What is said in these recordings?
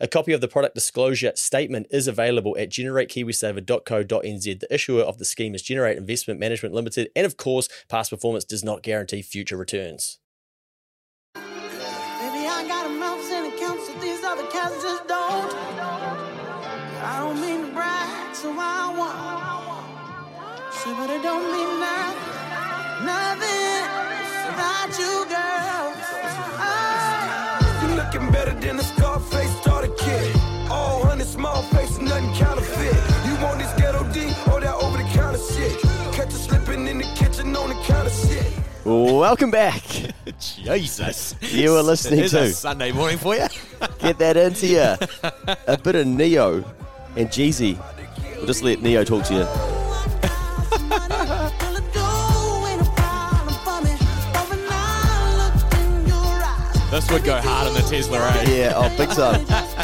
A copy of the product disclosure statement is available at generatekiwisaver.co.nz. The issuer of the scheme is Generate Investment Management Limited, and of course, past performance does not guarantee future returns. Shit, but it don't mean nothing, nothing you, girl. Welcome back. Jesus. You were listening It is to- a Sunday morning for you. Get that into you. A bit of Ne-Yo and Jeezy. We'll just let Ne-Yo talk to you. This would go hard in the Tesla, eh? Yeah, oh, big time.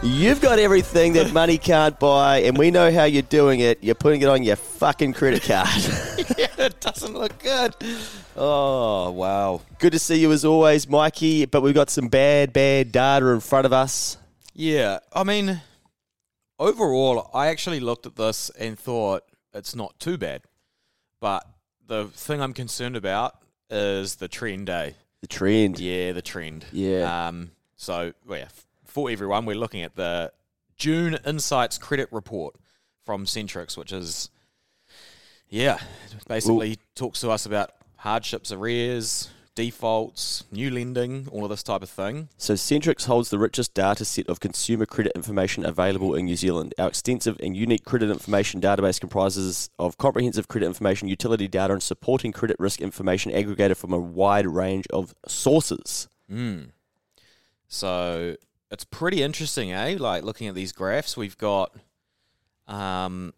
You've got everything that money can't buy, and we know how you're doing it. You're putting it on your fucking credit card. yeah, it doesn't look good. oh, wow. Good to see you as always, Mikey. But we've got some bad, bad data in front of us. Yeah, I mean, overall, I actually looked at this and thought it's not too bad. But the thing I'm concerned about is the trend, eh? The trend. Yeah, the trend. Yeah. Um. So, well, yeah, for everyone, we're looking at the June Insights Credit Report from Centrix, which is, yeah, basically talks to us about hardships, arrears, defaults, new lending, all of this type of thing. So Centrix holds the richest data set of consumer credit information available in New Zealand. Our extensive and unique credit information database comprises of comprehensive credit information, utility data, and supporting credit risk information aggregated from a wide range of sources. Mm. So it's pretty interesting, eh? Like looking at these graphs, we've got um,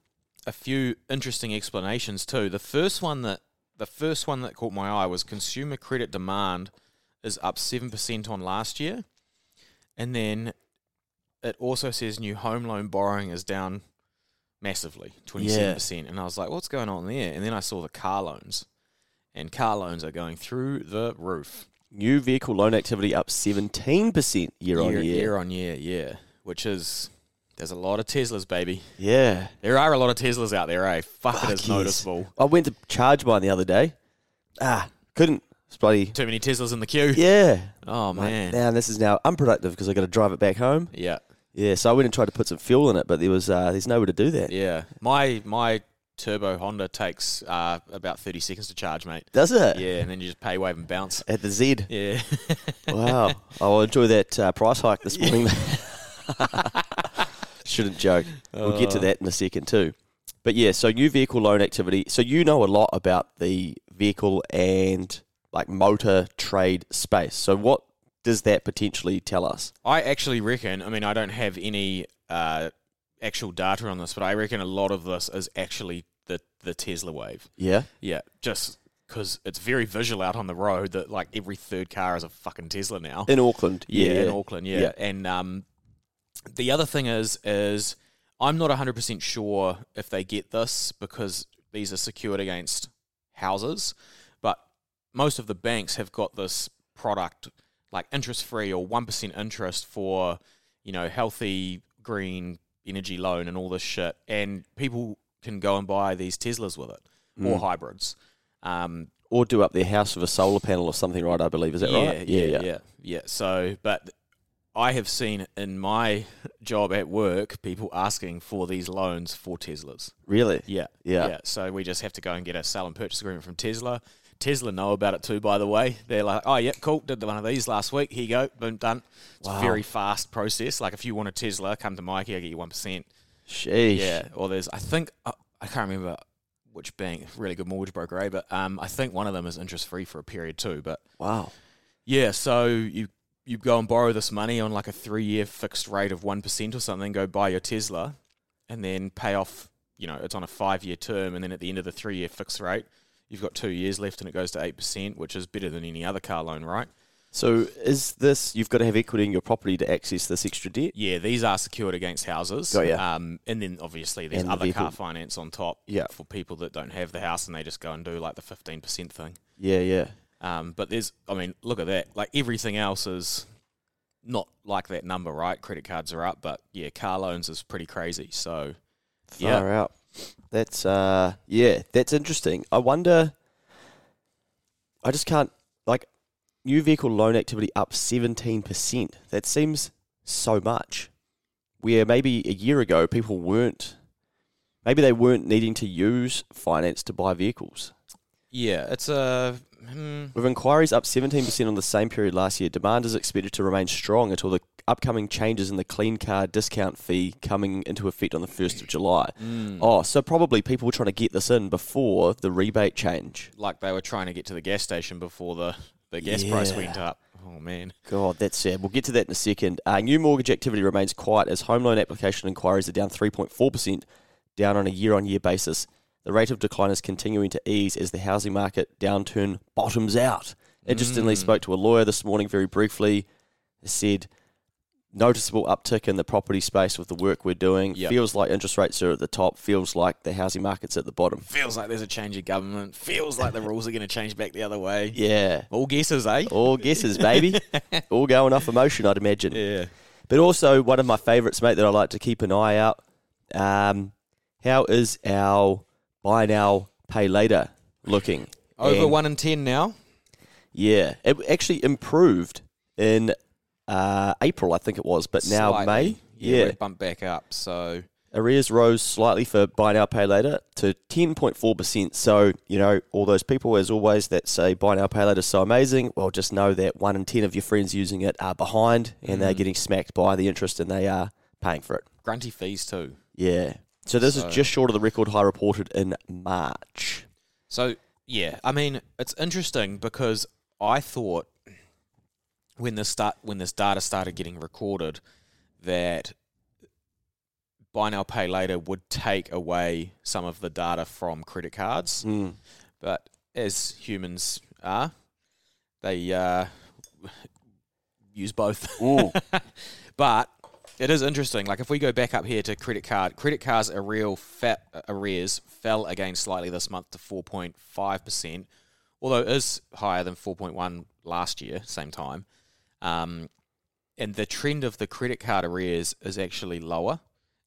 a few interesting explanations too. The first one that the first one that caught my eye was consumer credit demand is up seven percent on last year, and then it also says new home loan borrowing is down massively, twenty seven percent. And I was like, what's going on there? And then I saw the car loans, and car loans are going through the roof. New vehicle loan activity up 17% year, on year. year on year, yeah. Which is there's a lot of Teslas, baby. Yeah. There are a lot of Teslas out there, eh? Fuck, Fuck it is yes. noticeable. I went to charge mine the other day. Ah, couldn't. It's bloody. Too many Teslas in the queue. Yeah. Oh Like, man. Now this is now unproductive because I got to drive it back home. Yeah. Yeah, so I went and tried to put some fuel in it, but there was uh, there's nowhere to do that. Yeah. My my turbo Honda takes uh, about thirty seconds to charge, mate. Does it? Yeah, and then you just pay, wave, and bounce. At the Z. Yeah. Wow. I'll enjoy that uh, price hike this morning. Shouldn't joke. We'll get to Oh. that in a second too. But yeah, so new vehicle loan activity. So you know a lot about the vehicle and like motor trade space. So what does that potentially tell us? I actually reckon. I mean, I don't have any uh, actual data on this, but I reckon a lot of this is actually the the Tesla wave. Yeah. Yeah, just because it's very visual out on the road that like every third car is a fucking Tesla now. In Auckland. yeah, Yeah. in Auckland, yeah. Yeah. And um, the other thing is, is I'm not 100 percent sure if they get this because these are secured against houses, but most of the banks have got this product like interest free or one percent interest for you know healthy green energy loan and all this shit, and people can go and buy these Teslas with it or Mm. hybrids. Um, Or do up their house with a solar panel or something, right? I believe. Is that right? yeah, right? Yeah, yeah, yeah, So, but I have seen in my job at work people asking for these loans for Teslas. Really? Yeah, Yeah. yeah. So we just have to go and get a sell and purchase agreement from Tesla. Tesla know about it too. By the way, they're like, "Oh yeah, cool. Did one of these last week. Here you go. Boom, done." It's a very fast process. Like if you want a Tesla, come to Mikey. I get you one percent. Sheesh. Yeah. Or there's, I think, uh, I can't remember which bank, really good mortgage broker, eh? But um, I think one of them is interest free for a period too. But Wow. yeah, so you you go and borrow this money on like a three year fixed rate of one percent or something. Go buy your Tesla, and then pay off. You know, it's on a five year term, and then at the end of the three year fixed rate, you've got two years left, and it goes to eight percent, which is better than any other car loan, right? So is this you've got to have equity in your property to access this extra debt? Yeah, these are secured against houses. Got ya. Um, and then obviously there's And the other car finance on top. Yeah. For people that don't have the house and they just go and do like the fifteen percent thing. Yeah, yeah. Um, but there's, I mean, look at that. Like everything else is not like that number, right? Credit cards are up, but yeah, car loans is pretty crazy. So yeah, out. That's uh yeah, that's interesting. I wonder I just can't like new vehicle loan activity up seventeen percent. That seems so much. Where maybe a year ago people weren't maybe they weren't needing to use finance to buy vehicles. yeah, it's a. hmm, With inquiries up 17% on the same period last year, demand is expected to remain strong until the upcoming changes in the clean car discount fee coming into effect on the 1st of July. mm, Oh, so probably people were trying to get this in before the rebate change. like they were trying to get to the gas station before the the gas price went up. Oh man. God, that's sad. We'll get to that in a second. Uh, new mortgage activity remains quiet as home loan application inquiries are down 3.4%, down on a year on year basis. The rate of decline is continuing to ease as the housing market downturn bottoms out. Interestingly, Mm. spoke to a lawyer this morning very briefly. Said noticeable uptick in the property space with the work we're doing. Yep. Feels like interest rates are at the top. Feels like the housing market's at the bottom. Feels like there's a change of government. Feels like the rules are going to change back the other way. Yeah. All guesses, eh? All guesses, baby. All going off emotion, I'd imagine. Yeah. But also one of my favourites, mate, that I like to keep an eye out. Um, how is our buy now, pay later looking? Over And, one in ten now. Yeah, it actually improved in uh, April, I think it was, but now Slightly. May. Yeah, Yeah, bumped back up. So arrears rose slightly for buy now, pay later to ten point four percent. So you know, all those people, as always, that say buy now, pay later is so amazing. Well, just know that one in ten of your friends using it are behind, and they're Mm. getting smacked by the interest, and they are paying for it. grunty fees too. Yeah. So this So- is just short of the record high reported in March. So yeah, I mean it's interesting because I thought when this start when this data started getting recorded that buy now pay later would take away some of the data from credit cards, Mm. but as humans are, they uh, use both. but it is interesting. Like if we go back up here to credit card, credit cards arreal fa- arrears fell again slightly this month to four point five percent, although it is higher than four point one last year, same time. Um, and the trend of the credit card arrears is actually lower,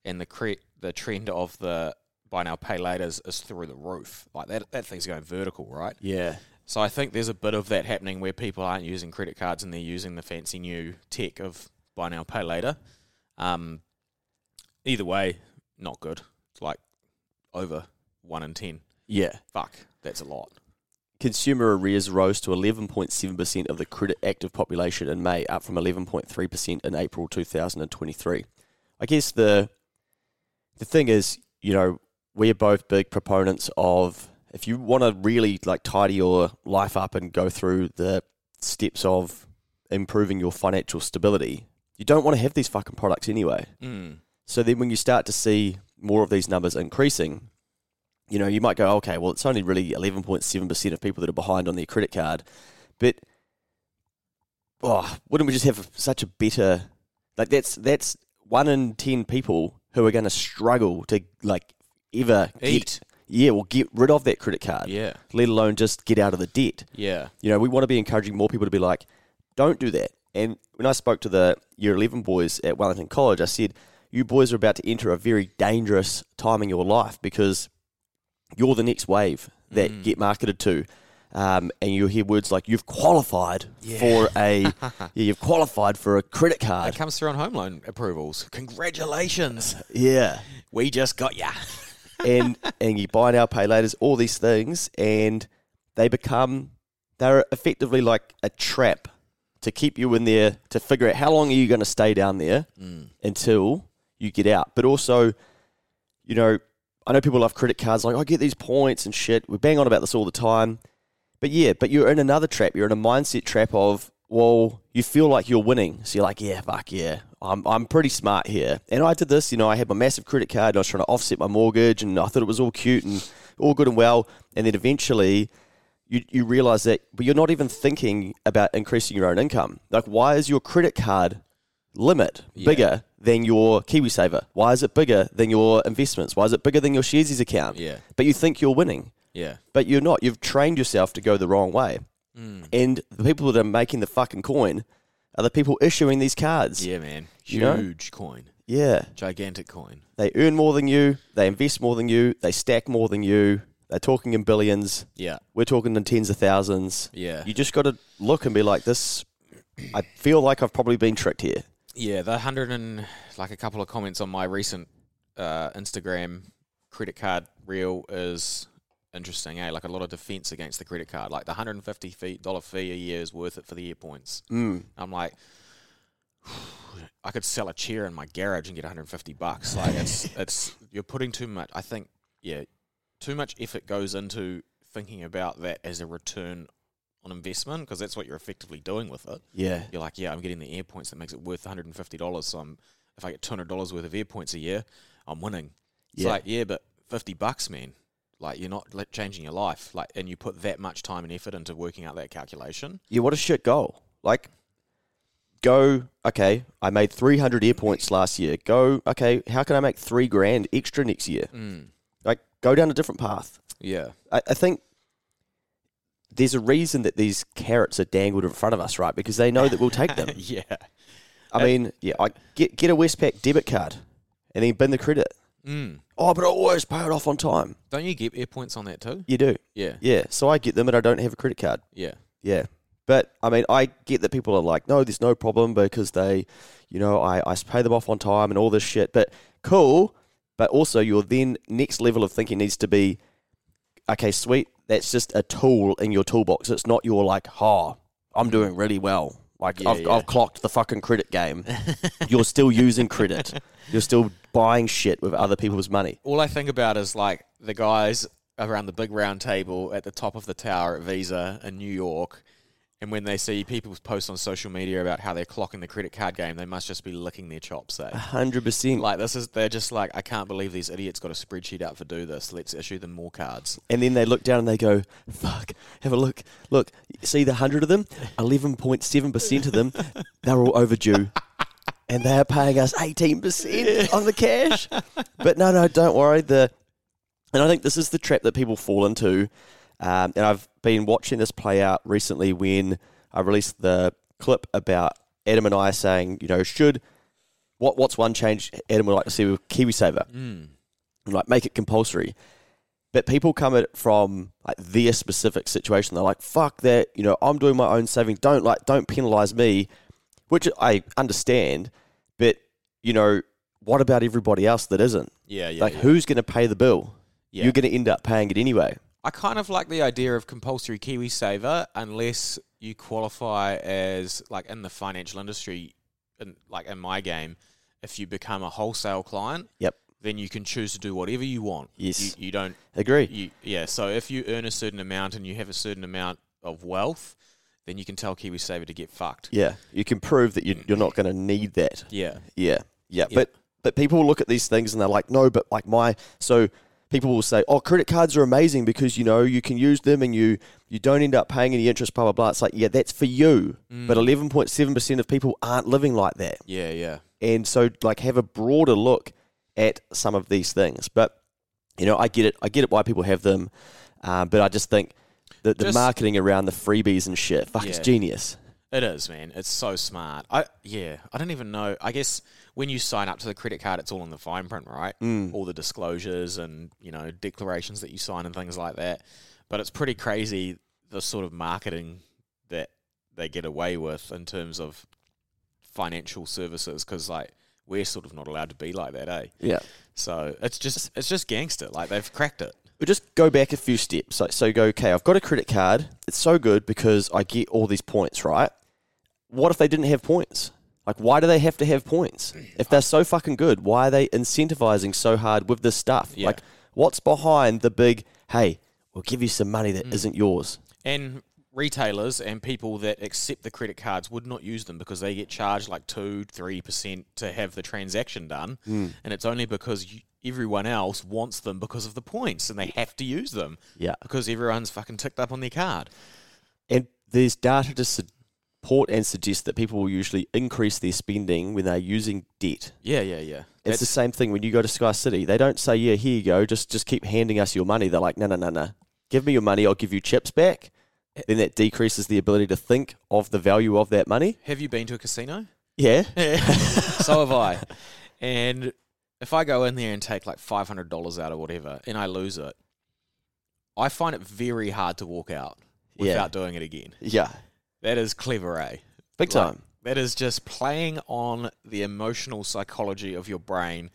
and the cre- the trend of the buy now pay later is, is through the roof. Like that that thing's going vertical, right? Yeah. So I think there's a bit of that happening where people aren't using credit cards and they're using the fancy new tech of buy now pay later. Um, either way, not good. It's like over one in ten. Yeah. Fuck, that's a lot. Consumer arrears rose to 11.7% of the credit active population in May, up from 11.3% in April 2023. I guess the the thing is, you know, we're both big proponents of if you want to really like tidy your life up and go through the steps of improving your financial stability, you don't want to have these fucking products anyway. Mm. So then when you start to see more of these numbers increasing, you know, you might go, okay, well, it's only really 11.7% of people that are behind on their credit card. But, oh, wouldn't we just have such a better, like, that's, that's one in 10 people who are going to struggle to, like, ever get, yeah, well, get rid of that credit card, Yeah, let alone just get out of the debt. yeah, You know, we want to be encouraging more people to be like, don't do that. And when I spoke to the year 11 boys at Wellington College, I said, you boys are about to enter a very dangerous time in your life because you're the next wave that Mm. get marketed to. Um, and you hear words like you've qualified for a yeah, you've qualified for a credit card." It comes through on home loan approvals. Congratulations, Yeah. we just got ya. and and you buy now, pay laters, all these things, and they become they're effectively like a trap to keep you in there to figure out how long are you going to stay down there until you get out. But also, you know, I know people love credit cards, like I get these points and shit. We bang on about this all the time. But yeah, but you're in another trap. You're in a mindset trap of, well, you feel like you're winning. So you're like, yeah, fuck yeah, I'm, I'm pretty smart here. And I did this, you know, I had my massive credit card and I was trying to offset my mortgage and I thought it was all cute and all good and well. And then eventually you, you realize that, but you're not even thinking about increasing your own income. Like, why is your credit card limit Yeah. bigger than your KiwiSaver? Why is it bigger than your investments? Why is it bigger than your Sharesies account? Yeah. But you think you're winning Yeah. but you're not. You've trained yourself to go the wrong way. Mm. And the people that are making the fucking coin are the people issuing these cards. Yeah, man. You know? Huge coin. Yeah. Gigantic coin. They earn more than you, they invest more than you, they stack more than you. They're talking in billions. Yeah. We're talking in tens of thousands. Yeah. You just got to look and be like, this, I feel like I've probably been tricked here. Yeah, the hundred and like a couple of comments on my recent uh, Instagram credit card reel is interesting. Eh, like a lot of defense against the credit card. Like the hundred and fifty fee, dollar fee a year is worth it for the air points. Mm. I'm like, I could sell a chair in my garage and get 150 bucks. Like it's it's you're putting too much. I think yeah, too much effort goes into thinking about that as a return on investment because that's what you're effectively doing with it Yeah. you're like, yeah, I'm getting the air points that makes it worth $150. So I'm, if I get $200 worth of air points a year, I'm winning. It's Yeah. like, yeah, but 50 bucks, man. Like you're not changing your life. Like, and you put that much time and effort into working out that calculation. Yeah, what a shit goal. Like, go, okay, I made 300 air points last year. Go, okay, how can I make three grand extra next year? Mm. Like, go down a different path. Yeah. I, I think there's a reason that these carrots are dangled in front of us, right? Because they know that we'll take them. yeah. I mean, yeah, I get get a Westpac debit card and then bin the credit. Mm. Oh, but I always pay it off on time. Don't you get air points on that too? You do, Yeah. yeah. So I get them, and I don't have a credit card. Yeah. Yeah. But I mean, I get that people are like, no, there's no problem because they, you know, I, I pay them off on time and all this shit. But cool. But also, your then next level of thinking needs to be, okay, sweet. That's just a tool in your toolbox. It's not your like, oh, I'm doing really well. Like Yeah, I've, yeah. I've clocked the fucking credit game. You're still using credit. You're still buying shit with other people's money. All I think about is like the guys around the big round table at the top of the tower at Visa in New York. And when they see people post on social media about how they're clocking the credit card game, they must just be licking their chops. Eh? hundred percent. Like this is they're just like I can't believe these idiots got a spreadsheet out for do this. Let's issue them more cards. And then they look down and they go, fuck, have a look. Look, see the hundred of them? 11.7% of them, they're all overdue. And they're paying us 18% on the cash. But no, no, don't worry. The And I think this is the trap that people fall into. Um, and I've been watching this play out recently when I released the clip about Adam and I saying, you know, should, what what's one change Adam would like to see with KiwiSaver? Mm. like make it compulsory. But people come at it from like their specific situation. They're like, "Fuck that!" You know, I'm doing my own saving. Don't like, don't penalize me, which I understand. But you know, what about everybody else that isn't? Yeah, yeah. like, yeah. who's going to pay the bill? Yeah. You're going to end up paying it anyway. I kind of like the idea of compulsory KiwiSaver unless you qualify as like in the financial industry, in, like in my game, if you become a wholesale client, Yep, then you can choose to do whatever you want. Yes. you, you don't. agree. You, yeah, so if you earn a certain amount and you have a certain amount of wealth, then you can tell KiwiSaver to get fucked. yeah, you can prove that you, you're not going to need that. Yeah, Yeah, yeah. Yeah. But but people look at these things and they're like, no, but like my so people will say, oh, credit cards are amazing because you know you can use them and you you don't end up paying any interest. Blah blah blah. It's like yeah, that's for you. But eleven point seven percent of people aren't living like that, yeah, yeah. and so like have a broader look at some of these things. But you know, I get it. I get it why people have them, um, but I just think. The, the Just- marketing around the freebies and shit, fuck, it's genius. It is, man. It's so smart. I yeah. I don't even know. I guess when you sign up to the credit card, it's all in the fine print, right? Mm. All the disclosures and you know declarations that you sign and things like that. But it's pretty crazy the sort of marketing that they get away with in terms of financial services because like we're sort of not allowed to be like that, eh? Yeah. So it's just it's just gangster. Like they've cracked it. We'll just go back a few steps. So, so go, okay, I've got a credit card. It's so good because I get all these points, right? What if they didn't have points? Like, why do they have to have points? If they're so fucking good, why are they incentivizing so hard with this stuff? Yeah. Like, what's behind the big, hey, we'll give you some money that Mm. not yours? And retailers and people that accept the credit cards would not use them because they get charged like two, three percent to have the transaction done, Hmm. and it's only because you, everyone else wants them because of the points, and they have to use them Yeah. because everyone's fucking ticked up on their card. And there's data to support and suggest that people will usually increase their spending when they're using debt. Yeah, yeah, yeah. It's the same thing when you go to Sky City. They don't say, "Yeah, here you go. Just just keep handing us your money." They're like, "No, no, no, no. Give me your money. I'll give you chips back." Then that decreases the ability to think of the value of that money. have you been to a casino? Yeah, so have I. And if I go in there and take like five hundred dollars out or whatever, and I lose it, I find it very hard to walk out Yeah. without doing it again. yeah, That is clever, eh? big Like, time. that is just playing on the emotional psychology of your brain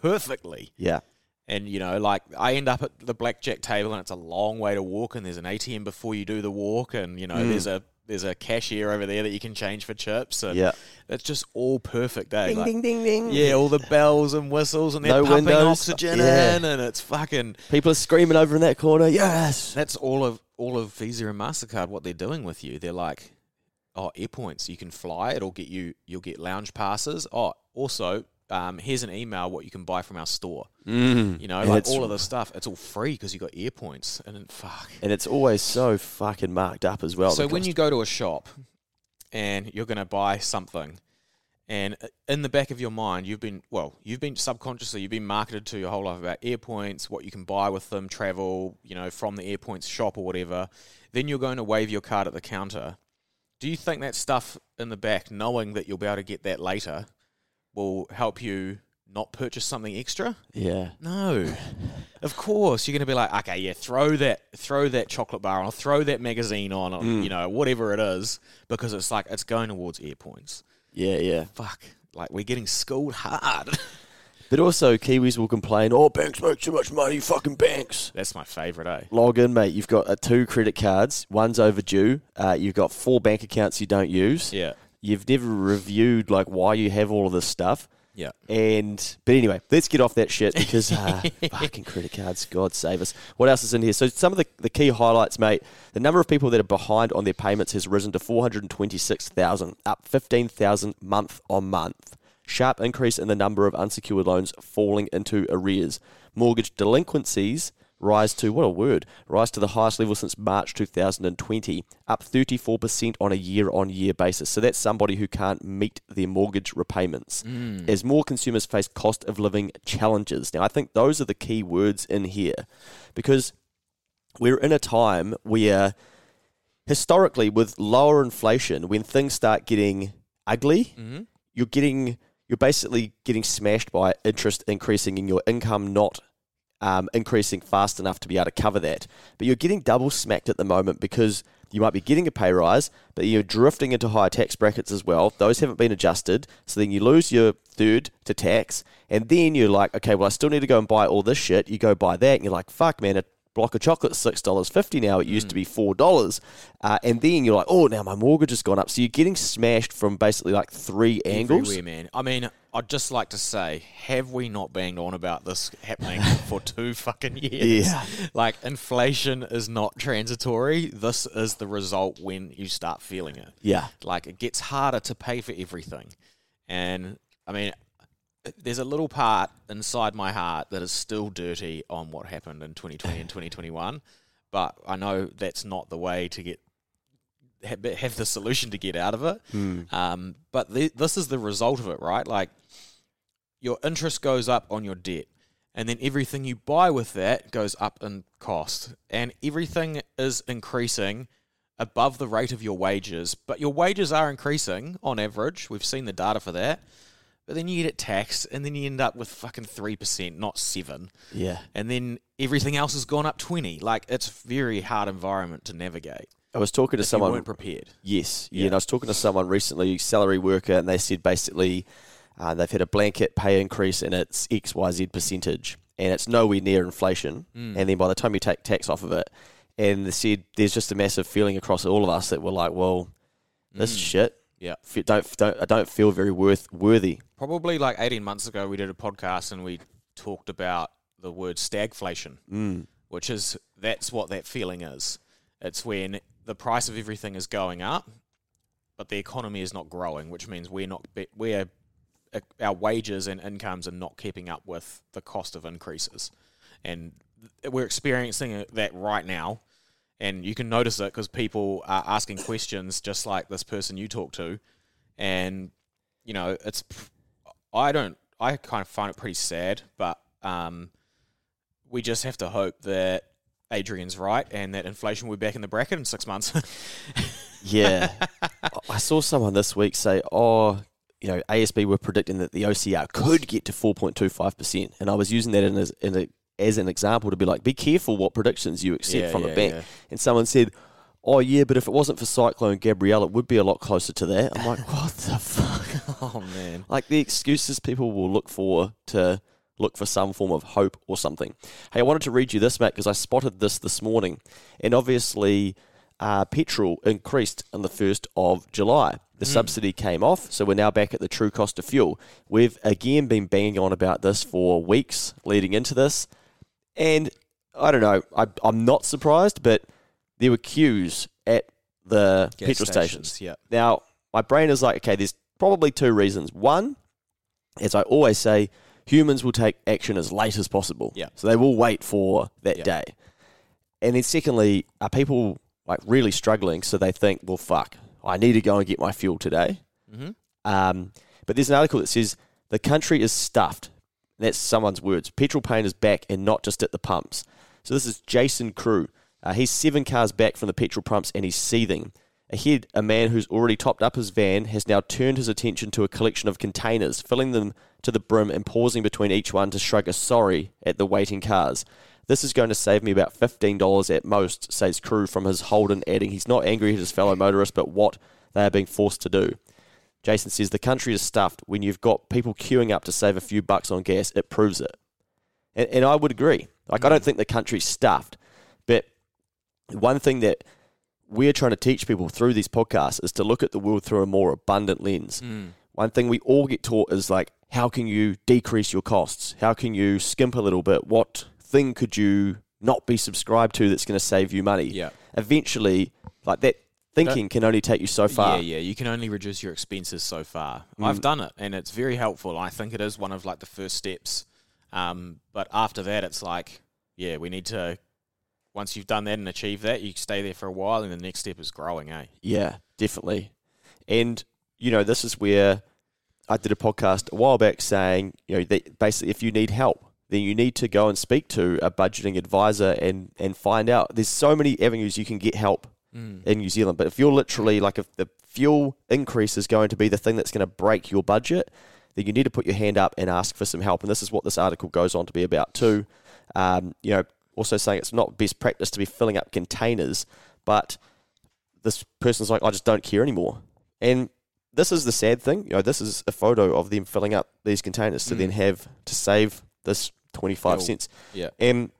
perfectly. Yeah, And you know, like I end up at the blackjack table, and it's a long way to walk, and there's an ATM before you do the walk, and you know, Mm. there's a there's a cashier over there that you can change for chips, and yeah. it's just all perfect, eh? Ding like- ding ding, ding. yeah, all the bells and whistles, and they're No pumping windows. oxygen Yeah. in, and it's fucking. People are screaming over in that corner. Yes. That's all of all of Visa and Mastercard. What they're doing with you, they're like, oh, air points. You can fly. It'll get you. You'll get lounge passes. Oh, also, um, here's an email. What you can buy from our store. Mm. You know, like all of the stuff. It's all free because you got air points. And then, fuck. And it's always so fucking marked up as well. so when cost. you go to a shop and you're going to buy something and in the back of your mind you've been well you've been subconsciously you've been marketed to your whole life about air points what you can buy with them travel you know from the air points shop or whatever then you're going to wave your card at the counter do you think that stuff in the back knowing that you'll be able to get that later will help you not purchase something extra yeah, no. Of course, you're going to be like, okay, yeah, throw that, throw that chocolate bar on, or throw that magazine on, or, Mm. you know, whatever it is, because it's like it's going towards air points. Yeah, yeah. Fuck, like we're getting schooled hard. But also, Kiwis will complain, "Oh, banks make too much money. Fucking banks." That's my favorite, eh? log in, mate. You've got uh, two credit cards. One's overdue. Uh, you've got four bank accounts you don't use. Yeah, You've never reviewed like why you have all of this stuff. Yeah. And but anyway, let's get off that shit because uh, fucking credit cards. God save us. What else is in here? So some of the, the key highlights, mate. The number of people that are behind on their payments has risen to four hundred twenty six thousand, up fifteen thousand month on month. Sharp increase in the number of unsecured loans falling into arrears. Mortgage delinquencies rise to what a word rise to the highest level since March 2020 up 34% on a year on year basis. So that's somebody who can't meet their mortgage repayments. As more consumers face cost of living challenges. Now I think those are the key words in here because we're in a time where historically with lower inflation when things start getting ugly Mm-hmm. you're getting you're basically getting smashed by interest increasing and your income not um, increasing fast enough to be able to cover that. But you're getting double smacked at the moment because you might be getting a pay rise, but you're drifting into higher tax brackets as well. Those haven't been adjusted, so then you lose your third to tax, and then you're like, okay, well, I still need to go and buy all this shit. You go buy that, and you're like, fuck, man, a block of chocolate six dollars fifty now. It used to be four dollars, uh, and then you're like, oh, now my mortgage has gone up. So you're getting smashed from basically like three angles. Everywhere, man. I mean, I'd just like to say, have we not banged on about this happening for two fucking years? Yeah. Like, inflation is not transitory. This is the result when you start feeling it. Yeah, Like, it gets harder to pay for everything. And, I mean, there's a little part inside my heart that is still dirty on what happened in 2020 and 2021. But I know that's not the way to get have, have the solution to get out of it. Um, but th- this is the result of it, right? Like your interest goes up on your debt, and then everything you buy with that goes up in cost, and everything is increasing above the rate of your wages. But your wages are increasing on average. We've seen the data for that. But then you get it taxed, and then you end up with fucking three percent, not seven. yeah. And then everything else has gone up twenty. Like it's a very hard environment to navigate. I was talking to If you someone. weren't prepared. Yes, yeah. Yeah. And I was talking to someone recently, salary worker, and they said basically uh, they've had a blanket pay increase and it's X Y Z percentage, and it's nowhere near inflation. Mm. And then by the time you take tax off of it, and they said there's just a massive feeling across all of us that we're like, well, this Mm. shit, Yeah. don't don't I don't feel very worth worthy. Probably like 18 months ago, we did a podcast and we talked about the word stagflation, Mm. which is that's what that feeling is. It's when the price of everything is going up, but the economy is not growing, which means we're not we're uh, our wages and incomes are not keeping up with the cost of increases, and we're experiencing that right now. And you can notice it because people are asking questions, just like this person you talk to, and you know it's. I don't. I kind of find it pretty sad, but um, we just have to hope that Adrian's right and that inflation will be back in the bracket in six months. Yeah. I- saw someone this week say, oh, you know, ASB were predicting that the OCR could get to 4.25%. And I was using that in as, in a, as an example to be like, be careful what predictions you accept Yeah, from yeah, a bank. yeah. And someone said, oh, yeah, but if it wasn't for Cyclone Gabrielle, it would be a lot closer to that. I'm like, what the fuck? oh man. like the excuses people will look for to look for some form of hope or something. Hey, I wanted to read you this, Matt, because I spotted this this morning. And obviously, uh, petrol increased on the 1st of July. The subsidy came off, so we're now back at the true cost of fuel. We've again been banging on about this for weeks leading into this. And I don't know, I, I'm not surprised, but there were queues at the Gas petrol stations. stations, yeah. Now, my brain is like, okay, there's probably two reasons. One, as I always say, humans will take action as late as possible. Yeah. So they will wait for that Yeah. day. And then secondly, are people like really struggling so they think, well, fuck, I need to go and get my fuel today. Mhm. Um, but there's an article that says the country is stuffed. That's someone's words. Petrol pain is back and not just at the pumps. So this is Jason Crew. Uh, he's seven cars back from the petrol pumps and he's seething. Ahead, a man who's already topped up his van has now turned his attention to a collection of containers, filling them to the brim and pausing between each one to shrug a sorry at the waiting cars. This is going to save me about $15 at most, says Crew from his Holden, adding he's not angry at his fellow motorists, but what they are being forced to do. Jason says the country is stuffed. When you've got people queuing up to save a few bucks on gas, it proves it. And, and I would agree. Like, I don't mm. think the country's stuffed. But one thing that we're trying to teach people through these podcasts is to look at the world through a more abundant lens. Mm. One thing we all get taught is like, how can you decrease your costs? How can you skimp a little bit? What thing could you not be subscribed to that's going to save you money? Yeah. Eventually, like that thinking can only take you so far. Yeah, yeah. You can only reduce your expenses so far. Mm. I've done it, and it's very helpful. I think it is one of like the first steps. Um, but after that, it's like, yeah, we need to. Once you've done that and achieved that, you stay there for a while, and the next step is growing. Eh? Yeah, definitely. And you know, this is where I did a podcast a while back saying, you know, that basically if you need help, then you need to go and speak to a budgeting advisor and and find out. There's so many avenues you can get help in New Zealand, but if you're literally like if the fuel increase is going to be the thing that's going to break your budget, then you need to put your hand up and ask for some help. And this is what this article goes on to be about too. Um, you know, also saying it's not best practice to be filling up containers, but this person's like, I just don't care anymore. And this is the sad thing. You know, this is a photo of them filling up these containers to then have to save this 25 Fuel. cents. Yeah. And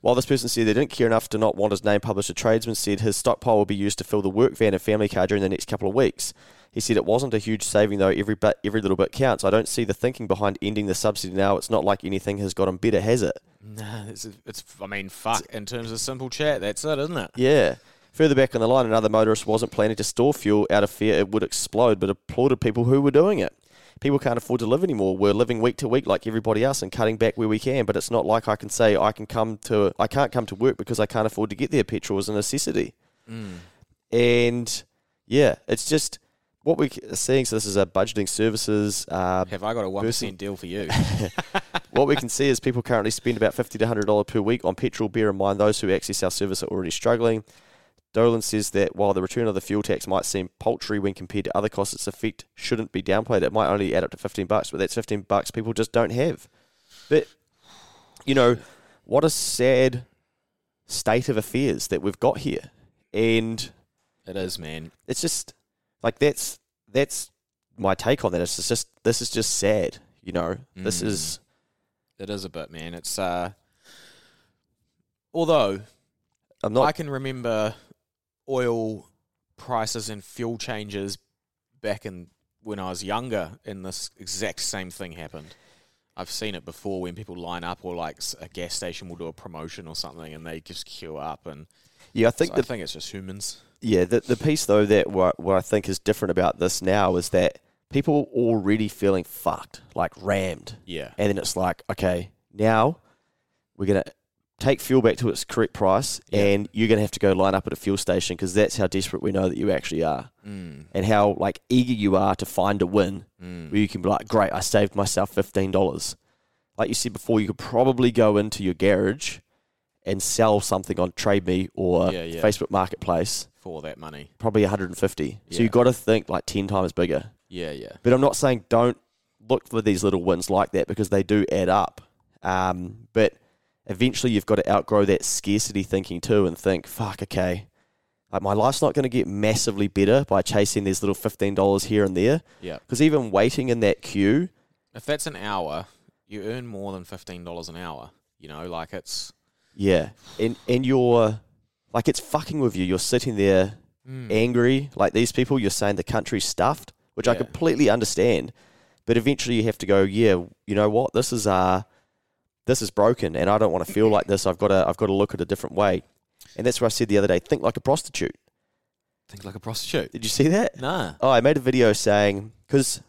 while this person said they didn't care enough to not want his name published, a tradesman said his stockpile will be used to fill the work van and family car during the next couple of weeks. He said it wasn't a huge saving though. Every bit, every little bit counts. I don't see the thinking behind ending the subsidy now. It's not like anything has gotten better, has it? Nah, it's, it's. I mean, fuck. In terms of simple chat, that's it, isn't it? Yeah. Further back on the line, another motorist wasn't planning to store fuel out of fear it would explode, but applauded people who were doing it. People can't afford to live anymore. We're living week to week like everybody else and cutting back where we can. But it's not like I can say I can come to I can't come to work because I can't afford to get there. Petrol is a necessity. And yeah, it's just what we're seeing. So this is a budgeting services. Uh, Have I got a one percent deal for you? what we can see is people currently spend about fifty to hundred dollars per week on petrol. Bear in mind those who access our service are already struggling. Dolan says that while the return of the fuel tax might seem paltry when compared to other costs, its effect shouldn't be downplayed. It might only add up to fifteen bucks, but that's fifteen bucks people just don't have. But you know, what a sad state of affairs that we've got here, and it is, man. it's just like that's that's my take on that. It's just this is just sad. You know, this Mm. is It is a bit, man. It's uh, although I'm not. I can remember oil prices and fuel changes back in when I was younger, and this exact same thing happened. I've seen it before when people line up, or like a gas station will do a promotion or something, and they just queue up. And yeah, I think so I the think it's just humans. Yeah, the the piece though that what, what I think is different about this now is that people are already feeling fucked, like rammed, Yeah, and then it's like, okay, now we're gonna take fuel back to its correct price, Yeah. and you're gonna have to go line up at a fuel station because that's how desperate we know that you actually are, mm, and how like eager you are to find a win mm. where you can be like, great, I saved myself fifteen dollars. Like you said before, you could probably go into your garage and sell something on TradeMe or Yeah, yeah. Facebook Marketplace for that money. probably 150. So you've got to think like 10 times bigger. Yeah, yeah, But I'm not saying don't look for these little wins like that because they do add up. Um, but eventually you've got to outgrow that scarcity thinking too and think, fuck, okay, like my life's not going to get massively better by chasing these little $15 here and there. yeah. Because even waiting in that queue, If that's an hour, you earn more than fifteen dollars an hour. You know, like it's yeah, and, and you're like, it's fucking with you. You're sitting there mm, angry like these people you're saying the country's stuffed which i completely understand but eventually you have to go yeah you know what this is uh this is broken and i don't want to feel like this i've got to i've got to look at a different way and that's what i said the other day think like a prostitute think like a prostitute. did you see that Nah. oh i made a video saying because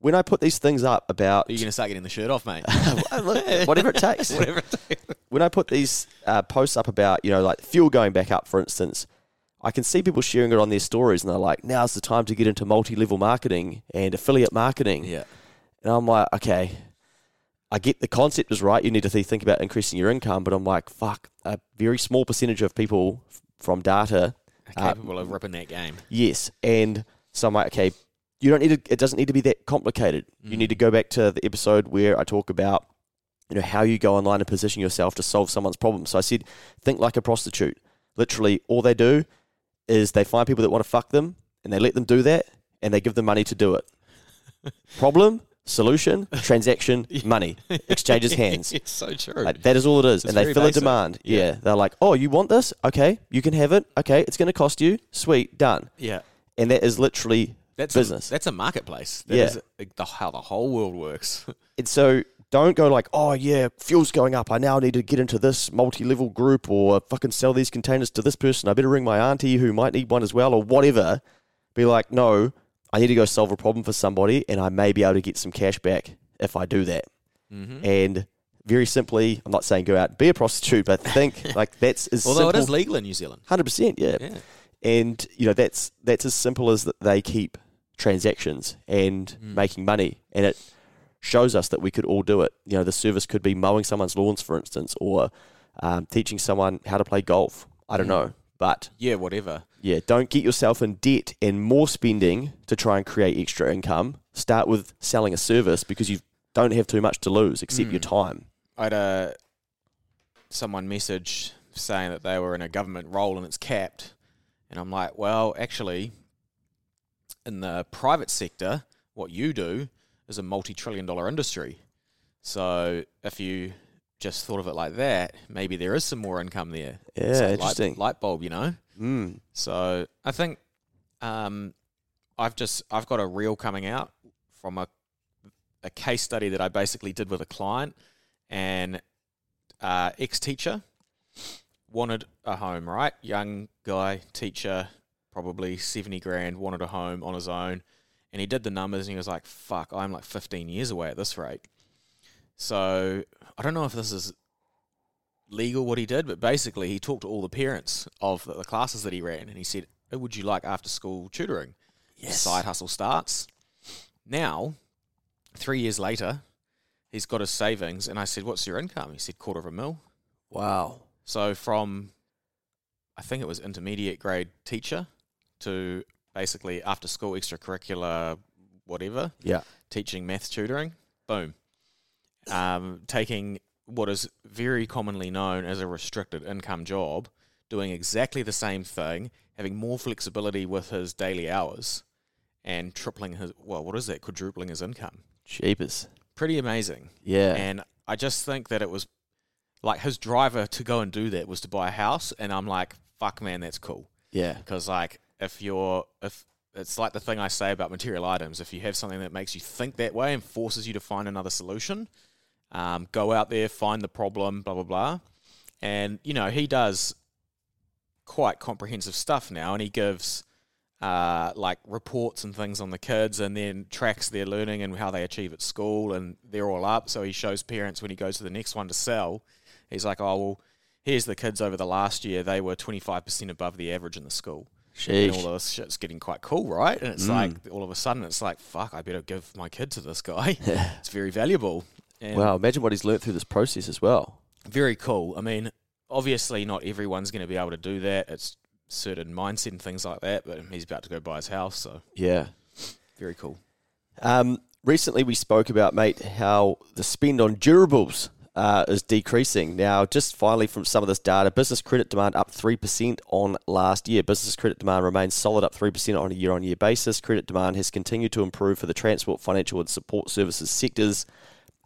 when i put these things up about Are you gonna start getting the shirt off, mate? whatever it takes Whatever. it takes. when I put these uh, posts up about, you know, like fuel going back up, for instance, I can see people sharing it on their stories and they're like, now's the time to get into multi level marketing and affiliate marketing. Yeah. And I'm like, okay, I get the concept is right. You need to think about increasing your income. But I'm like, fuck, a very small percentage of people f- from data, Uh, Capable of ripping that game. yes. And so I'm like, okay, you don't need to, it doesn't need to be that complicated. You need to go back to the episode where I talk about you know how you go online and position yourself to solve someone's problem. So I said, think like a prostitute. Literally, all they do is they find people that want to fuck them, and they let them do that, and they give them money to do it. problem, solution, transaction, money exchanges hands. it's so true. Like, that is all it is, It's and they fill basic. a demand. Yeah. Yeah. they're like, oh, you want this? Okay, you can have it. Okay, it's going to cost you. Sweet, done. yeah. And that is literally That's business. A, that's a marketplace. That Yeah. is the, how the whole world works. And so don't go like, oh yeah, fuel's going up. I now need to get into this multi-level group or fucking sell these containers to this person. I better ring my auntie who might need one as well or whatever. Be like, no, I need to go solve a problem for somebody and I may be able to get some cash back if I do that. mm-hmm. And very simply, I'm not saying go out and be a prostitute, but think like that's as Although simple. it is legal in New Zealand. Hundred percent, yeah. Yeah. And you know that's that's as simple as that they keep transactions and Mm. making money, and it shows us that we could all do it. You know, the service could be mowing someone's lawns, for instance, or um, teaching someone how to play golf. I don't Mm. know, but Yeah, whatever. yeah, don't get yourself in debt and more spending to try and create extra income. Start with selling a service because you don't have too much to lose except your Mm. time. I had a someone message saying that they were in a government role and it's capped, and I'm like, well, actually, in the private sector, what you do is a multi-trillion-dollar industry. So if you just thought of it like that, maybe there is some more income there. Yeah, It's a light- interesting. light bulb, you know. Mm. So I think um, I've just I've got a reel coming out from a a case study that I basically did with a client and uh, ex teacher wanted a home, right? Young guy, teacher, probably seventy grand, wanted a home on his own, and he did the numbers and he was like, "Fuck, I'm like fifteen years away at this rate." So I don't know if this is legal what he did, but basically he talked to all the parents of the, classes that he ran, and he said, "Oh, "Would you like after school tutoring?" Yes. Side hustle starts. Now, three years later, he's got his savings, and I said, "What's your income?" He said, "Quarter of a mil." Wow. So from, I think it was intermediate grade teacher to basically after school extracurricular, whatever, Yeah. teaching maths tutoring. Boom. Um, taking what is very commonly known as a restricted income job, doing exactly the same thing, having more flexibility with his daily hours, and tripling his well, what is that? Quadrupling his income. Jeepers. Pretty amazing. Yeah. And I just think that it was like his driver to go and do that was to buy a house, and I'm like, fuck, man, that's cool. Yeah. Because like if you're if it's like the thing I say about material items, if you have something that makes you think that way and forces you to find another solution, um, go out there, find the problem, blah blah blah, and you know he does quite comprehensive stuff now, and he gives. Uh, like reports and things on the kids, and then tracks their learning and how they achieve at school, and they're all up. So he shows parents when he goes to the next one to sell. He's like, "Oh well, here's the kids over the last year. They were twenty five percent above the average in the school." and all of this shit's getting quite cool, right? And it's Mm. like all of a sudden, it's like, fuck, I better give my kid to this guy. it's very valuable. And Wow, imagine what he's learnt through this process as well. very cool. I mean, obviously, not everyone's going to be able to do that. It's certain mindset and things like that. But he's about to go buy his house, so Yeah. very cool. Um, recently, we spoke about, mate, how the spend on durables uh, is decreasing. Now, just finally from some of this data, business credit demand up 3% on last year. Business credit demand remains solid, up 3% on a year on year basis. Credit demand has continued to improve for the transport, financial, and support services sectors.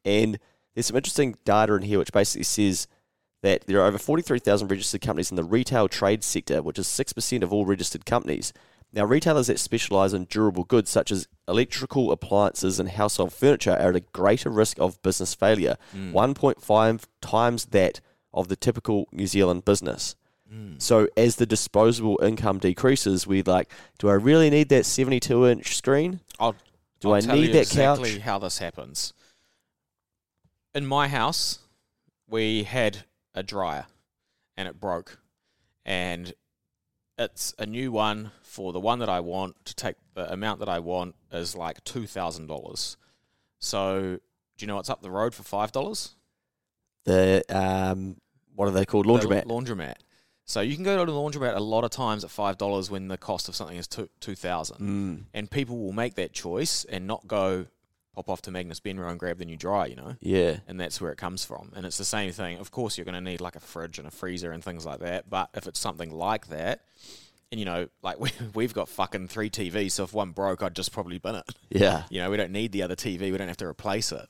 And there's some interesting data in here which basically says that there are over 43,000 registered companies in the retail trade sector, which is 6% of all registered companies. Now, retailers that specialise in durable goods such as electrical appliances and household furniture are at a greater risk of business failure, mm. 1.5 times that of the typical New Zealand business. Mm. So, as the disposable income decreases, we like, do I really need that 72 inch screen? I'll, Do I'll I need that exactly couch? how this happens. In my house, we had a dryer, and it broke, and it's a new one for the one that I want to take the amount that I want is like two thousand dollars. So, do you know what's up the road for five dollars? The, um, what are they called? Laundromat. laundromat. So you can go to the laundromat a lot of times at five dollars when the cost of something is two two thousand Mm, and people will make that choice and not go pop off to Magnus Benrow and grab the new dryer, you know, yeah. and that's where it comes from. And it's the same thing. Of course, you're going to need like a fridge and a freezer and things like that. But if it's something like that, and you know, like we we've got fucking three TVs, so if one broke, I'd just probably bin it. Yeah. You know, we don't need the other TV. We don't have to replace it.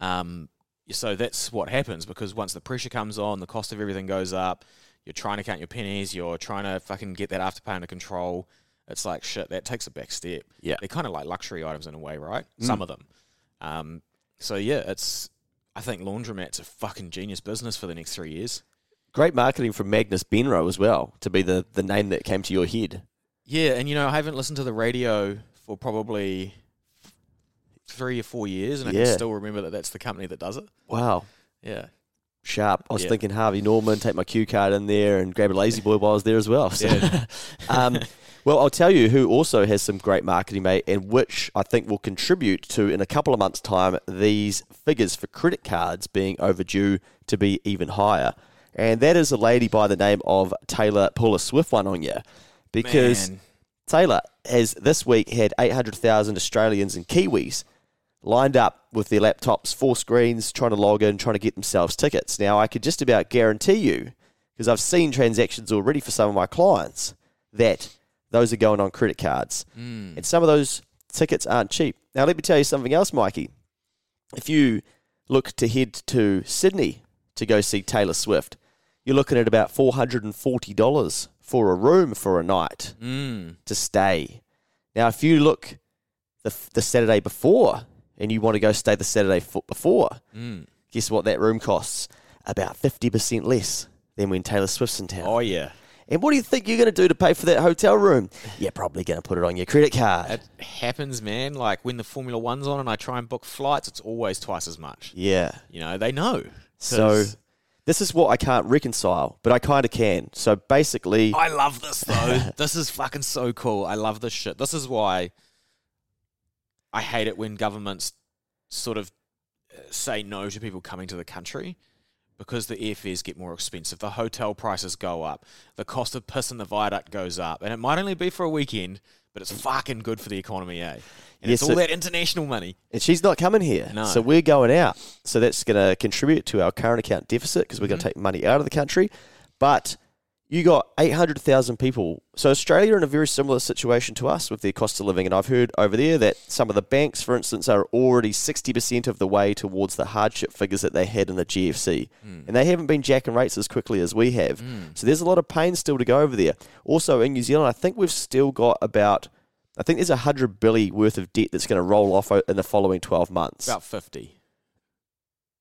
Um, so that's what happens because once the pressure comes on, the cost of everything goes up. You're trying to count your pennies. You're trying to fucking get that afterpay under control. It's like shit. That takes a back step. Yeah. they're kind of like luxury items in a way, right? Some of them. Um, so yeah, it's. I think laundromat's a fucking genius business for the next three years. Great marketing from Magnus Benrow as well to be the, the name that came to your head. Yeah, and you know, I haven't listened to the radio for probably three or four years, and I can still remember that that's the company that does it. Wow. Yeah. Sharp. I was Yeah. thinking Harvey Norman, take my Q card in there and grab a La-Z-Boy while I was there as well. So, Yeah. um, well, I'll tell you who also has some great marketing, mate, and which I think will contribute to, in a couple of months' time, these figures for credit cards being overdue to be even higher. And that is a lady by the name of Taylor. Pull a swift one on you. Because Man. Taylor has this week had 800,000 Australians and Kiwis lined up with their laptops, four screens, trying to log in, trying to get themselves tickets. Now, I could just about guarantee you, because I've seen transactions already for some of my clients, that those are going on credit cards. Mm. And some of those tickets aren't cheap. Now, let me tell you something else, Mikey. If you look to head to Sydney to go see Taylor Swift, you're looking at about $440 for a room for a night Mm. to stay. Now, if you look the, the Saturday before and you want to go stay the Saturday before, Mm. guess what that room costs? About 50% less than when Taylor Swift's in town. Oh yeah, And what do you think you're going to do to pay for that hotel room? You're probably going to put it on your credit card. it happens, man. Like when the Formula One's on and I try and book flights, it's always twice as much. yeah. You know, they know. So this is what I can't reconcile, but I kind of can. So basically, I love this though. this is fucking so cool. I love this shit. This is why I hate it when governments sort of uh, say no to people coming to the country because the airfares get more expensive, the hotel prices go up, the cost of piss in the viaduct goes up, and it might only be for a weekend, but it's fucking good for the economy, eh? And Yes, it's all it- that international money. and she's not coming here. No. So we're going out. So that's going to contribute to our current account deficit because we're going to Mm-hmm. take money out of the country. But you got 800,000 people. So Australia are in a very similar situation to us with their cost of living. And I've heard over there that some of the banks, for instance, are already 60% of the way towards the hardship figures that they had in the GFC. Hmm. And they haven't been jacking rates as quickly as we have. Hmm. So there's a lot of pain still to go over there. Also in New Zealand, I think we've still got about, I think there's a 100 billion worth of debt that's going to roll off in the following 12 months. About 50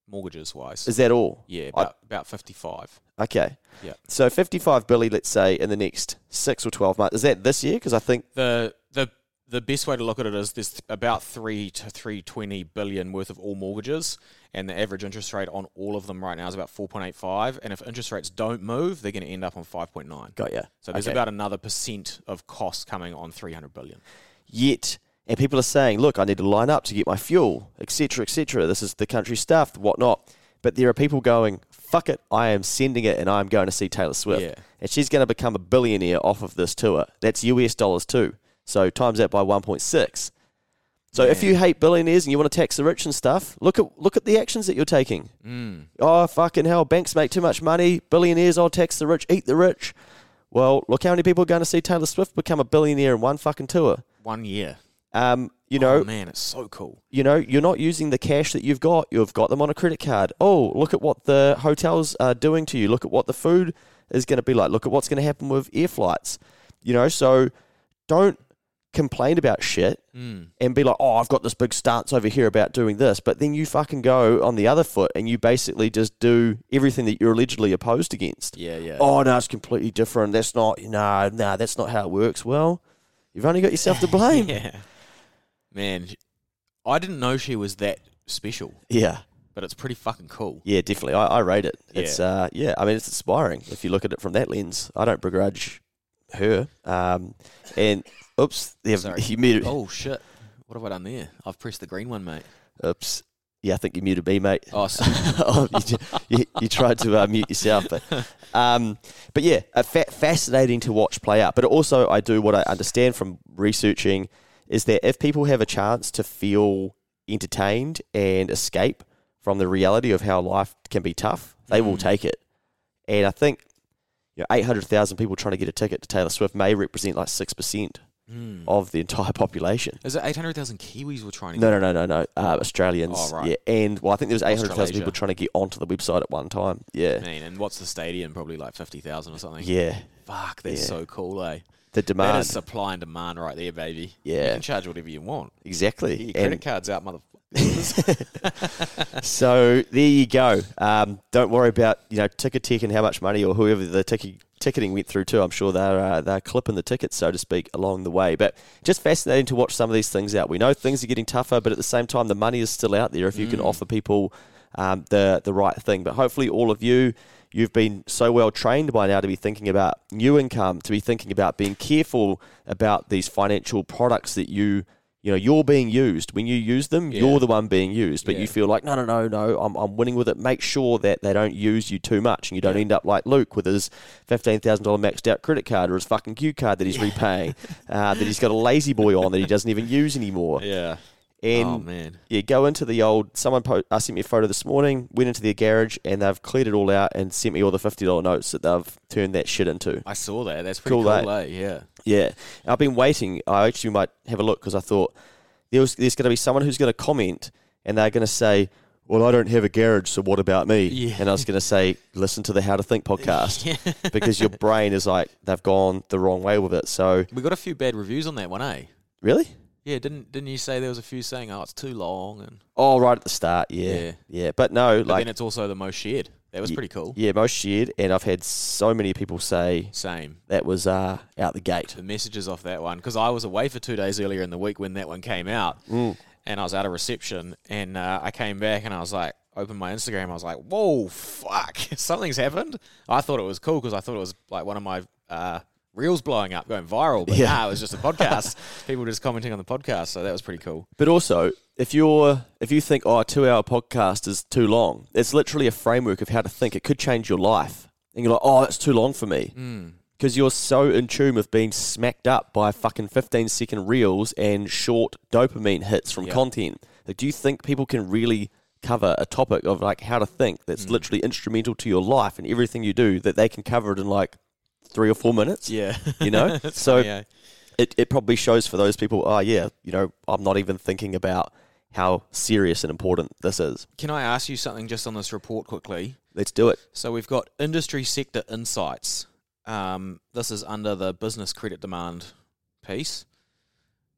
mortgages wise. Is that all? yeah, I- about, about 55. Okay. Yeah. So 55 billion, let's say, in the next six or 12 months. Is that this year? Because I think The the the best way to look at it is there's about 3 to 320 billion worth of all mortgages and the average interest rate on all of them right now is about 4.85 and if interest rates don't move they're going to end up on 5.9. got ya. So there's Okay. about another percent of cost coming on 300 billion. yet and people are saying look i need to line up to get my fuel etc etc this is the country stuff whatnot. But there are people going fuck it i am sending it and i'm going to see taylor swift. Yeah. and she's going to become a billionaire off of this tour. That's us dollars too. So times that by 1.6 so if you hate billionaires and you want to tax the rich and stuff look at look at the actions that you're taking. Mm. oh fucking hell banks make too much money. Billionaires i'll tax the rich eat the rich. Well look how many people are going to see taylor swift become a billionaire in one fucking tour. One year. Um, you know, oh, man, it's so cool. you know, you're not using the cash that you've got. You've got them on a credit card. Oh, look at what the hotels are doing to you. Look at what the food is going to be like. Look at what's going to happen with air flights. You know, so don't complain about shit Mm. and be like, oh, I've got this big stance over here about doing this. But then you fucking go on the other foot and you basically just do everything that you're allegedly opposed against. Yeah, yeah. Oh, no, it's completely different. That's not, no, no, that's not how it works. Well, you've only got yourself to blame. yeah. Man, I didn't know she was that special, yeah. but it's pretty fucking cool. Yeah, definitely. I, I rate it. It's uh yeah, I mean it's inspiring if you look at it from that lens. I don't begrudge her. Um and oops, yeah, Sorry. you muted Oh shit! What have I done there? I've pressed the green one, mate. oops. Yeah, I think you muted me, mate. Oh, so, oh, you, ju- you, you tried to uh, mute yourself, but um, but yeah, uh, fa- fascinating to watch play out. But also, I do what I understand from researching is that if people have a chance to feel entertained and escape from the reality of how life can be tough, they will Mm. take it. And I think you know, eight hundred thousand people trying to get a ticket to Taylor Swift may represent like six percent Mm. of the entire population. Is it eight hundred thousand Kiwis we're trying to No, get? no, no, no, no. Uh, Australians. Oh, right. Yeah, and well, I think there was eight hundred thousand people trying to get onto the website at one time. Yeah, Man, and what's the stadium? Probably like fifty thousand or something. yeah. Fuck, that's Yeah. so cool, eh? The demand. is supply and demand right there, baby. Yeah. You can charge whatever you want. exactly. Get your credit And cards out, mother. so there you go. Um, don't worry about you know Ticketek and how much money or whoever the ticket ticketing went through too. I'm sure they're uh, they're clipping the tickets, so to speak, along the way. But just fascinating to watch some of these things out. We know things are getting tougher, but at the same time, the money is still out there if you can Mm. offer people um, the the right thing. But hopefully, all of you. You've been so well trained by now to be thinking about new income, to be thinking about being careful about these financial products that you, you know, you're being used. When you use them, Yeah. you're the one being used, but Yeah. you feel like, no, no, no, no, I'm, I'm winning with it. Make sure that they don't use you too much and you don't Yeah. end up like Luke with his $15,000 maxed out credit card or his fucking Q card that he's repaying, uh, that he's got a La-Z-Boy on that he doesn't even use anymore. Yeah. And oh man. yeah, go into the old. Someone po- uh, sent me a photo this morning. Went into their garage and they've cleared it all out and sent me all the fifty dollar notes that they've turned that shit into. I saw that. That's pretty Cool, cool, eh? eh? Yeah. Yeah, I've been waiting. I actually might have a look because I thought there was there's going to be someone who's going to comment and they're going to say, "Well, I don't have a garage, so what about me?" Yeah. And I was going to say, "Listen to the How to Think podcast." Yeah. because your brain is like they've gone the wrong way with it. So We got a few bad reviews on that one, eh? really, Yeah, didn't didn't you say there was a few saying, "Oh, it's too long," and oh, right at the start, yeah, Yeah. yeah. But no, but like then it's also the most shared. That was pretty cool. yeah, most shared, and I've had so many people say Same. that was uh, out the gate. The messages off that one because I was away for two days earlier in the week when that one came out, Mm. and I was out of reception, and uh, I came back and I was like, opened my Instagram, I was like, "Whoa, fuck, something's happened." I thought it was cool because I thought it was like one of my uh, reels blowing up, going viral, but Yeah. nah, it was just a podcast. People just commenting on the podcast, so that was pretty cool. But also, if you're if you think oh a two hour podcast is too long, it's literally a framework of how to think. It could change your life, and you're like, oh, it's too long for me Mm. because you're so in tune with being smacked up by fucking 15 second reels and short dopamine hits from Yeah. content. Like, do you think people can really cover a topic of like how to think that's Mm. literally instrumental to your life and everything you do that they can cover it in like three or four minutes. Yeah. You know? So- funny, eh? It it probably shows for those people. Oh yeah, you know, I'm not even thinking about how serious and important this is. Can I ask you something just on this report quickly? Let's do it. So we've got industry sector insights. Um, this is under the business credit demand piece.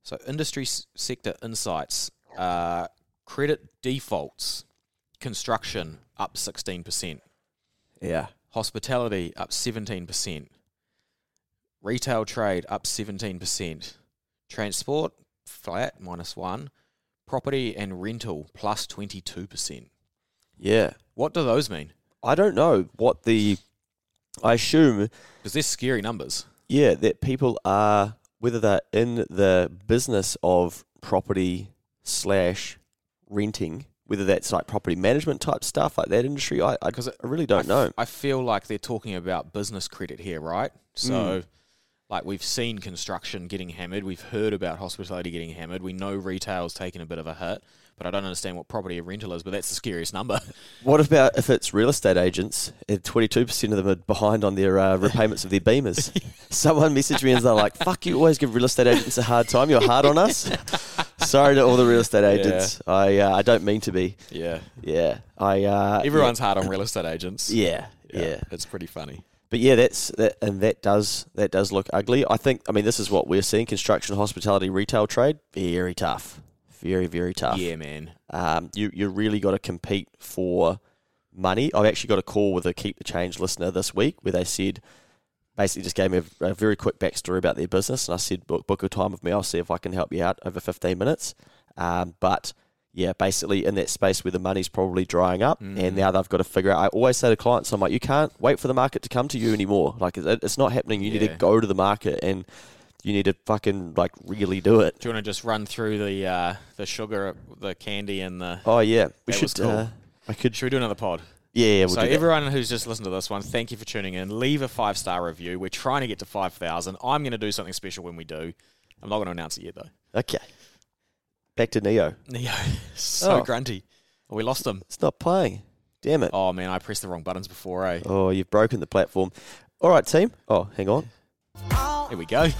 So industry s- sector insights, uh, credit defaults, construction up sixteen percent, Yeah. hospitality up seventeen percent, retail trade up seventeen percent, transport flat minus one, property and rental plus plus twenty two percent. Yeah. What do those mean? I don't know what the. I assume Because they're scary numbers. Yeah, that people are whether they're in the business of property slash renting, whether that's like property management type stuff like that industry. I because it- I really don't I f- know. I feel like they're talking about business credit here, right? So, hmm. Like we've seen construction getting hammered, we've heard about hospitality getting hammered, we know retail's taken a bit of a hit, but I don't understand what property and rental is. But that's the scariest number. What about if it's real estate agents and twenty two percent of them are behind on their uh, repayments of their beamers? Someone messaged me and they're like, "Fuck you! Always give real estate agents a hard time. You're hard on us." Sorry to all the real estate agents. I uh, I don't mean to be. yeah, Yeah, I. Uh, everyone's hard on real estate agents. Yeah, yeah. it's pretty funny. But yeah, that's that, and that does that does look ugly. I think. I mean, this is what we're seeing: construction, hospitality, retail, trade. Very tough. Very very tough. Yeah, man. Um, you you really got to compete for money. I've actually got a call with a Keep the Change listener this week where they said, basically just gave me a, a very quick backstory about their business, and I said, book, book a time with me. I'll see if I can help you out over fifteen minutes. Um, but yeah, basically in that space where the money's probably drying up, and now they've got to figure out. I always say to clients, I'm like, you can't wait for the market to come to you anymore. Like it's not happening. You need to go to the market and. You need to fucking like really do it. Do you want to just run through the uh, the sugar, the candy, and the? Oh yeah, we should. cool. Uh, I could. Should we do another pod? Yeah, yeah. We'll so everyone who's just listened to this one, thank you for tuning in. Leave a five star review. We're trying to get to five thousand. I'm going to do something special when we do. I'm not going to announce it yet though. Okay. Back to Ne-Yo. Ne-Yo, so Oh. grunty. Oh, we lost him. It's not playing. Damn it. Oh man, I pressed the wrong buttons before. Eh? Oh, you've broken the platform. All right, team. Oh, hang on. Here we go.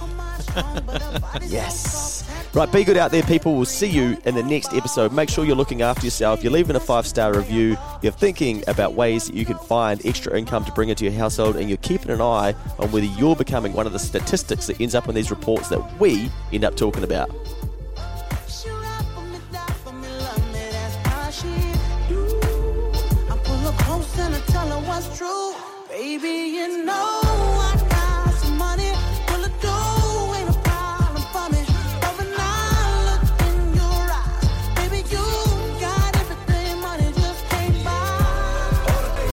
Yes. Right, be good out there, people. We'll see you in the next episode. Make sure you're looking after yourself. You're leaving a five star review. You're thinking about ways that you can find extra income to bring into your household, and you're keeping an eye on whether you're becoming one of the statistics that ends up in these reports that we end up talking about. Close and I tell her what's true. Baby, you know